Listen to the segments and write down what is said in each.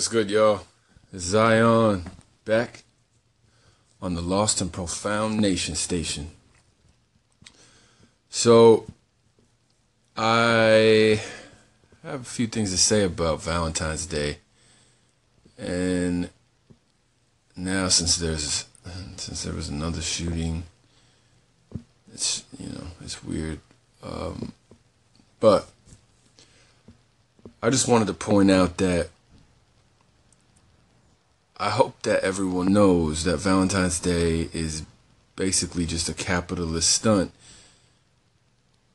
What's good, y'all? Zion back on the Lost and Profound Nation station. So, I have a few things to say about Valentine's Day, and now since there's since there was another shooting, it's you know it's weird, um, but I just wanted to point out that I hope that everyone knows that Valentine's Day is basically just a capitalist stunt,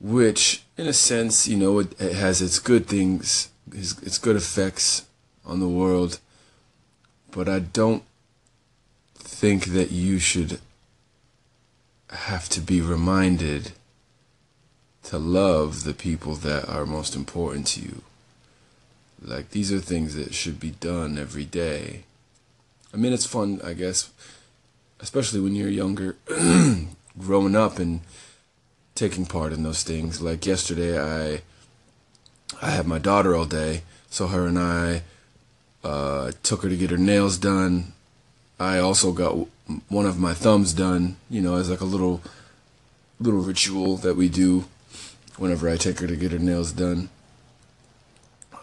which, in a sense, you know, it, it has its good things, its, its good effects on the world, but I don't think that you should have to be reminded to love the people that are most important to you. Like, these are things that should be done every day I mean, it's fun, I guess, especially when you're younger, growing up and taking part in those things. Like yesterday, I I had my daughter all day, so her and I uh, took her to get her nails done. I also got one of my thumbs done, you know, as like a little little ritual that we do whenever I take her to get her nails done.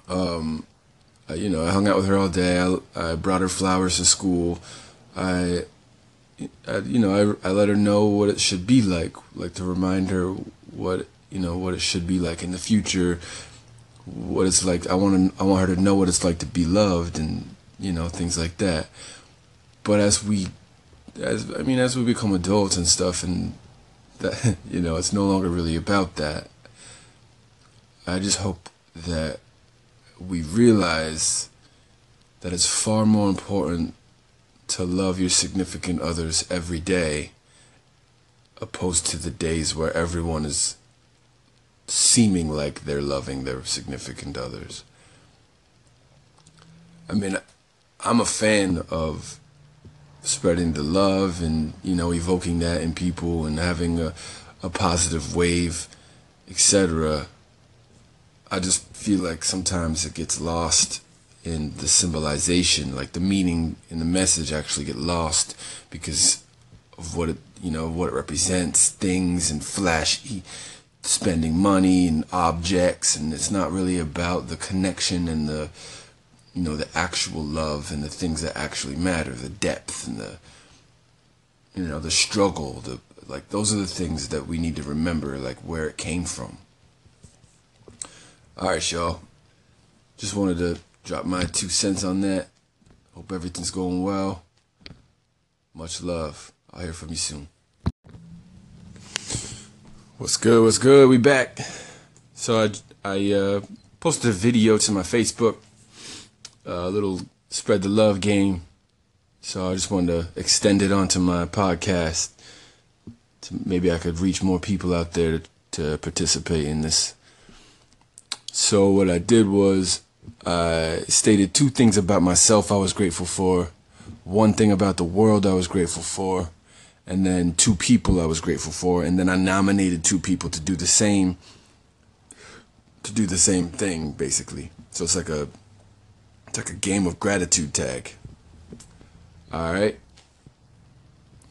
Um, uh, you know, I hung out with her all day. I, I brought her flowers to school. I, I, you know, I, I let her know what it should be like, like to remind her what, you know, what it should be like in the future, what it's like. I want to, I want her to know what it's like to be loved and, you know, things like that. But as we, as, I mean, as we become adults and stuff and that, you know, it's no longer really about that. I just hope that we realize that it's far more important to love your significant others every day opposed to the days where everyone is seeming like they're loving their significant others. I mean, I'm a fan of spreading the love and, you know, evoking that in people and having a, a positive wave, etc. I just feel like sometimes it gets lost in the symbolization, like the meaning and the message actually get lost because of what it, you know, what it represents, things and flashy spending money and objects and it's not really about the connection and the you know the actual love and the things that actually matter the depth and the you know the struggle the like those are the things that we need to remember like where it came from all right, y'all. Just wanted to drop my two cents on that. Hope everything's going well. Much love. I'll hear from you soon. What's good? What's good? We back. So I I uh, posted a video to my Facebook, a little spread the love game. So I just wanted to extend it onto my podcast. To maybe I could reach more people out there to, to participate in this so what I did was I stated two things about myself I was grateful for, one thing about the world I was grateful for, and then two people I was grateful for, and then I nominated two people to do the same to do the same thing basically. So it's like a it's like a game of gratitude tag. All right.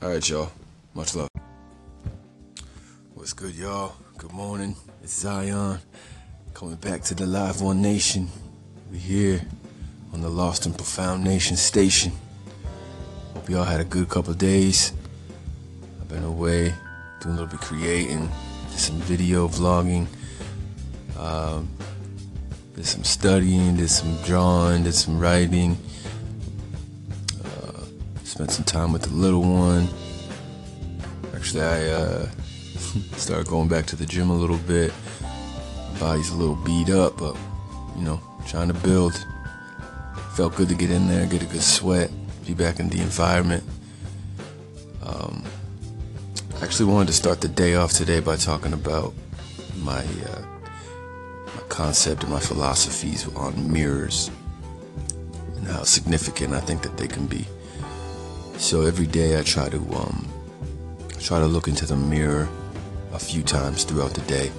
All right, y'all. Much love. What's good, y'all? Good morning. It's Zion. Coming back to the Live One Nation. we're here on the Lost and Profound Nation station. Hope y'all had a good couple days. I've been away doing a little bit creating, did some video vlogging, um, did some studying, did some drawing, did some writing. Uh, spent some time with the little one. Actually, I uh, started going back to the gym a little bit body's a little beat up, but you know, trying to build. Felt good to get in there, get a good sweat, be back in the environment. Um, I actually wanted to start the day off today by talking about my, uh, my concept and my philosophies on mirrors and how significant I think that they can be. So every day I try to um, try to look into the mirror a few times throughout the day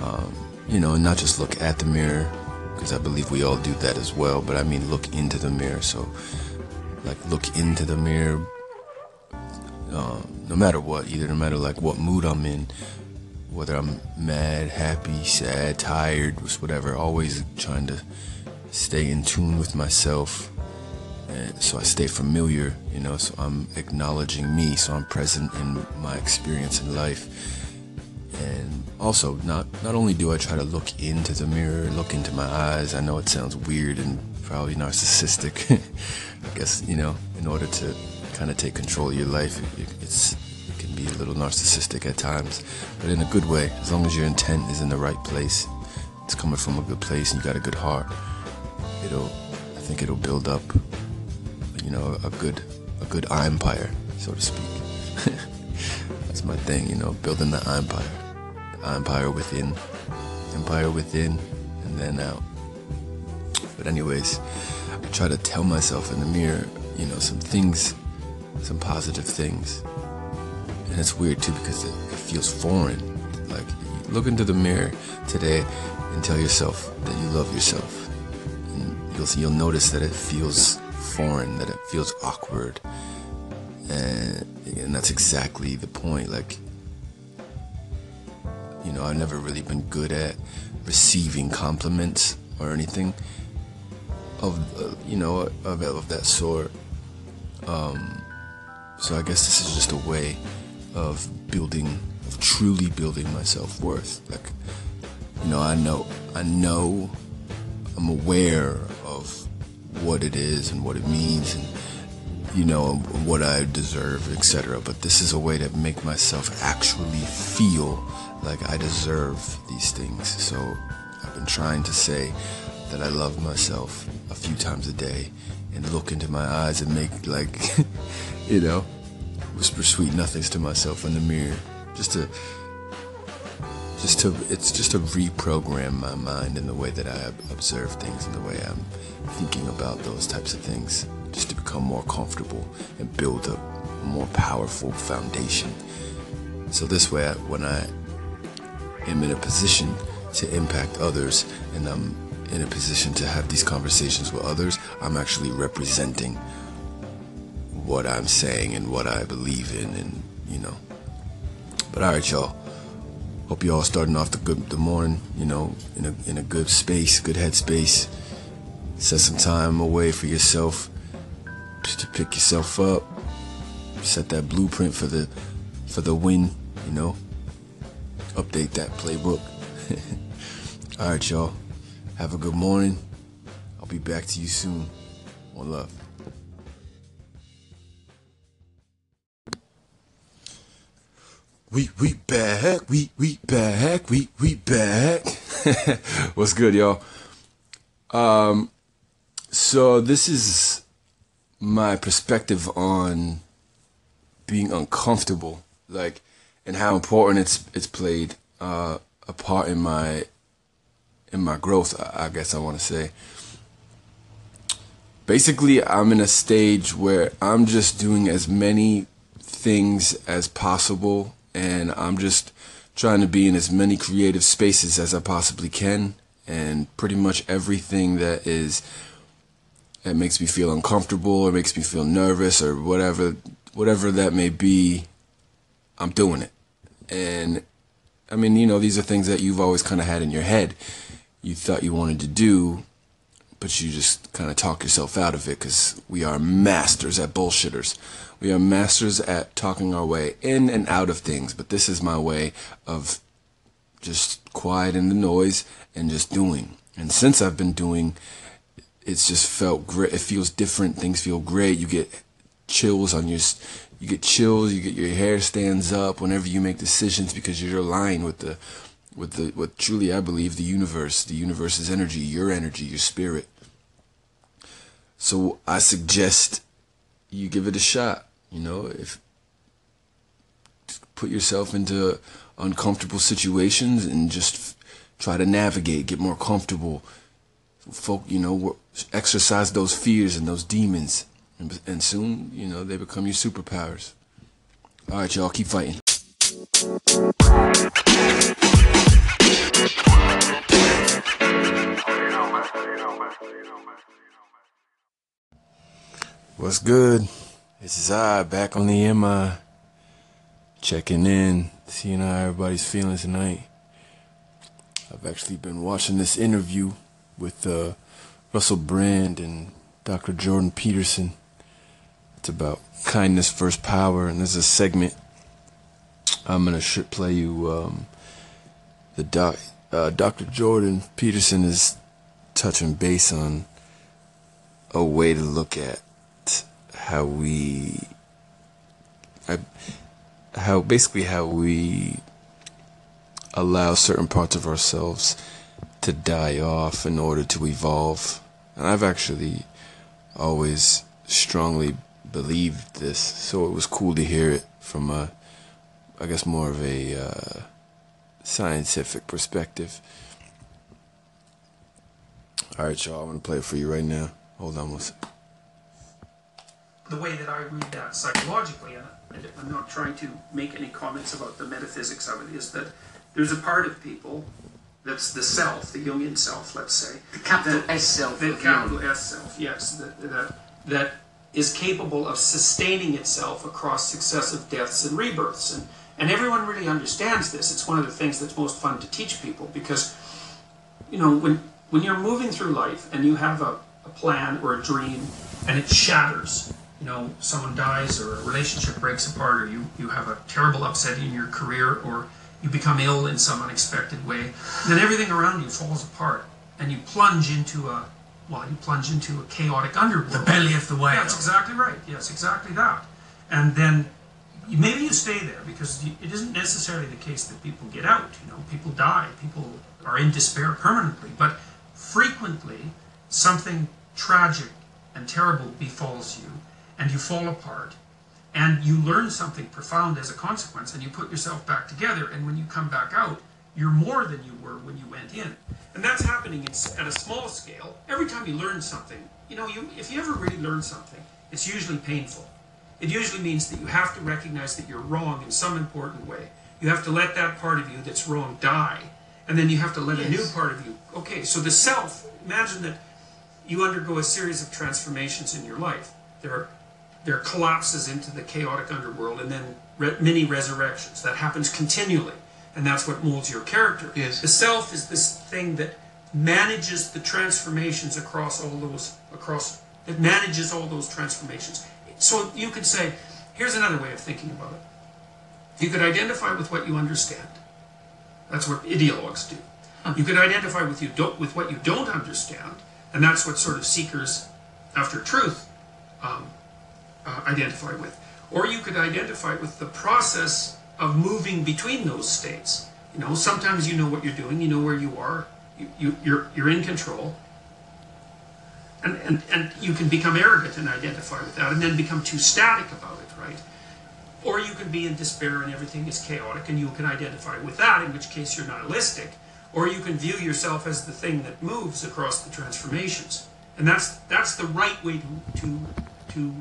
um, you know, and not just look at the mirror, because I believe we all do that as well. But I mean, look into the mirror. So, like, look into the mirror. Uh, no matter what, either no matter like what mood I'm in, whether I'm mad, happy, sad, tired, whatever. Always trying to stay in tune with myself, and so I stay familiar. You know, so I'm acknowledging me, so I'm present in my experience in life and also not not only do I try to look into the mirror, look into my eyes. I know it sounds weird and probably narcissistic. I guess you know, in order to kind of take control of your life, it, it's it can be a little narcissistic at times, but in a good way. As long as your intent is in the right place, it's coming from a good place, and you got a good heart. It'll, I think it'll build up, you know, a good a good empire, so to speak. That's my thing, you know, building the empire empire within, empire within, and then out. But anyways, I try to tell myself in the mirror, you know, some things, some positive things. And it's weird too because it, it feels foreign. Like look into the mirror today and tell yourself that you love yourself. And you'll you'll notice that it feels foreign, that it feels awkward. And, and that's exactly the point. Like you know, I've never really been good at receiving compliments or anything of, uh, you know, of, of that sort. Um, so I guess this is just a way of building, of truly building my self worth. Like, you know, I know, I know, I'm aware of what it is and what it means and, you know, what I deserve, etc. But this is a way to make myself actually feel like I deserve these things. So I've been trying to say that I love myself a few times a day and look into my eyes and make like, you know, whisper sweet nothings to myself in the mirror just to just to it's just to reprogram my mind in the way that I observe things and the way I'm thinking about those types of things just to become more comfortable and build a more powerful foundation. So this way when I am in a position to impact others and I'm in a position to have these conversations with others, I'm actually representing what I'm saying and what I believe in and you know. But alright y'all. Hope you all starting off the good the morning, you know, in a in a good space, good headspace. Set some time away for yourself to pick yourself up. Set that blueprint for the for the win, you know update that playbook. All right, y'all. Have a good morning. I'll be back to you soon. One love. We we back. We we back. We we back. What's good, y'all? Um so this is my perspective on being uncomfortable. Like and how important it's it's played uh, a part in my in my growth. I guess I want to say. Basically, I'm in a stage where I'm just doing as many things as possible, and I'm just trying to be in as many creative spaces as I possibly can, and pretty much everything that is that makes me feel uncomfortable or makes me feel nervous or whatever whatever that may be, I'm doing it. And I mean, you know, these are things that you've always kind of had in your head. You thought you wanted to do, but you just kind of talk yourself out of it because we are masters at bullshitters. We are masters at talking our way in and out of things, but this is my way of just quieting the noise and just doing. And since I've been doing, it's just felt great. It feels different. Things feel great. You get chills on your you get chills, you get your hair stands up whenever you make decisions because you're aligned with the with the what truly I believe the universe, the universe's energy, your energy, your spirit. So I suggest you give it a shot. You know, if put yourself into uncomfortable situations and just try to navigate, get more comfortable folk, you know, exercise those fears and those demons. And, soon, you know, they become your superpowers. All right, y'all, keep fighting. What's good? This is I back on the MI. Checking in, seeing how everybody's feeling tonight. I've actually been watching this interview with uh, Russell Brand and Dr. Jordan Peterson. It's about kindness versus power, and there's a segment I'm gonna play you. Um, the doc, uh, Dr. Jordan Peterson is touching base on a way to look at how we how basically how we allow certain parts of ourselves to die off in order to evolve. And I've actually always strongly believed this so it was cool to hear it from a I guess more of a uh, scientific perspective. All right y'all I'm gonna play it for you right now. Hold on one second the way that I read that psychologically, and I'm not trying to make any comments about the metaphysics of it, is that there's a part of people that's the self, the Jungian self, let's say. The capital that, S self. The capital S self, yes. That, that, that is capable of sustaining itself across successive deaths and rebirths. And, and everyone really understands this. It's one of the things that's most fun to teach people because, you know, when, when you're moving through life and you have a, a plan or a dream and it shatters, you know, someone dies or a relationship breaks apart or you, you have a terrible upset in your career or you become ill in some unexpected way, then everything around you falls apart and you plunge into a, well, you plunge into a chaotic underworld. The belly of the whale. That's exactly right. Yes, exactly that. And then maybe you stay there because it isn't necessarily the case that people get out. You know, people die, people are in despair permanently, but frequently something tragic and terrible befalls you and you fall apart and you learn something profound as a consequence and you put yourself back together and when you come back out you're more than you were when you went in. And that's happening at a small scale. Every time you learn something you know you, if you ever really learn something it's usually painful. It usually means that you have to recognize that you're wrong in some important way. You have to let that part of you that's wrong die and then you have to let yes. a new part of you okay so the self imagine that you undergo a series of transformations in your life. There are there collapses into the chaotic underworld and then re- many resurrections. That happens continually, and that's what molds your character. Yes. The self is this thing that manages the transformations across all those across that manages all those transformations. So you could say, here's another way of thinking about it. You could identify with what you understand. That's what ideologues do. You could identify with you don't, with what you don't understand, and that's what sort of seekers after truth um, uh, identify with. Or you could identify with the process of moving between those states. You know, sometimes you know what you're doing, you know where you are, you, you, you're, you're in control. And, and, and you can become arrogant and identify with that and then become too static about it, right? Or you can be in despair and everything is chaotic and you can identify with that, in which case you're nihilistic. Or you can view yourself as the thing that moves across the transformations. And that's, that's the right way to, to, to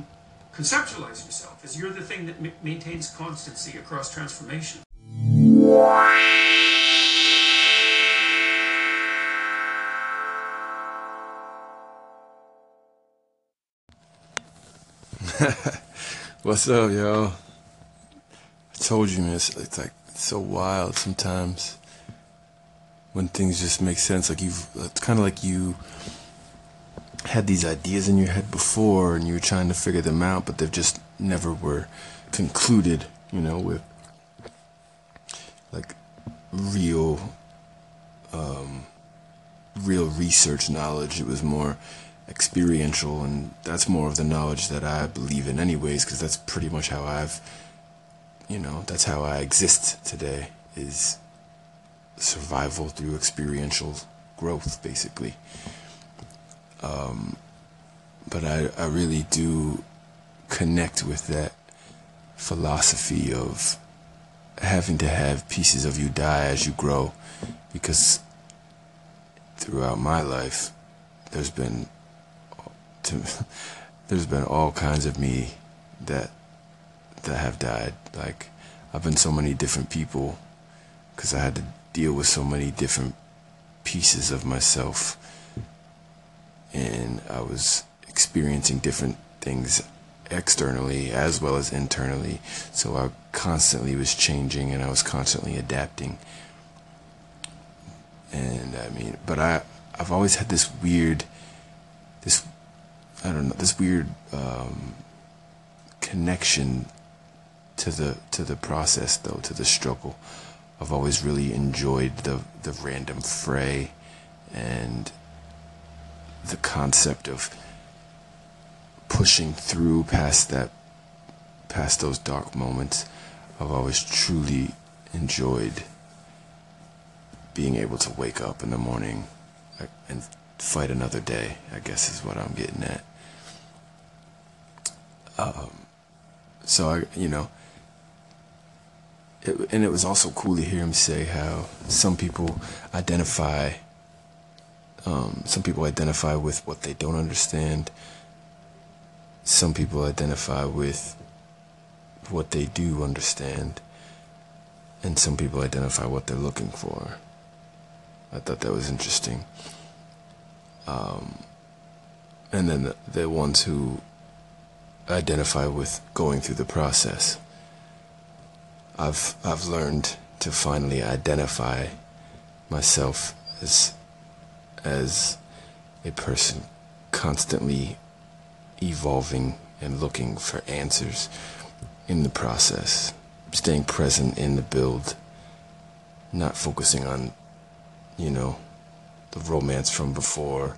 conceptualize yourself as you're the thing that maintains constancy across transformation. What's up, yo? I told you, man, it's, it's like it's so wild sometimes when things just make sense. Like you've, it's kind of like you had these ideas in your head before and you were trying to figure them out, but they've just never were concluded, you know, with like real, um, real research knowledge. It was more experiential, and that's more of the knowledge that I believe in, anyways, because that's pretty much how I've, you know, that's how I exist today is survival through experiential growth, basically. Um, but I, I really do connect with that philosophy of having to have pieces of you die as you grow. Because throughout my life there's been to, there's been all kinds of me that that have died. Like I've been so many different people because I had to deal with so many different pieces of myself and I was experiencing different things externally as well as internally. So I constantly was changing and I was constantly adapting. And I mean, but I I've always had this weird this I don't know this weird um, connection to the to the process though to the struggle. I've always really enjoyed the the random fray and the concept of pushing through past that past those dark moments I've always truly enjoyed being able to wake up in the morning and fight another day I guess is what I'm getting at. Um, so I you know it, and it was also cool to hear him say how some people identify um, some people identify with what they don't understand some people identify with what they do understand, and some people identify what they're looking for. I thought that was interesting. Um, and then the, the ones who identify with going through the process. I've I've learned to finally identify myself as as a person constantly evolving and looking for answers in the process, staying present in the build, not focusing on, you know, the romance from before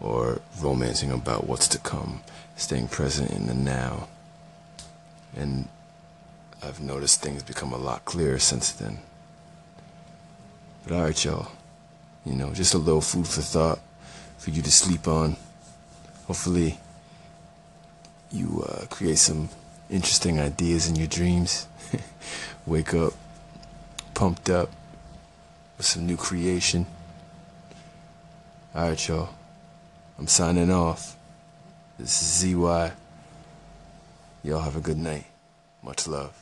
or romancing about what's to come, staying present in the now. And I've noticed things become a lot clearer since then. But alright, y'all. You know, just a little food for thought for you to sleep on. Hopefully, you uh, create some interesting ideas in your dreams. Wake up pumped up with some new creation. Alright, y'all. I'm signing off. This is ZY. Y'all have a good night. Much love.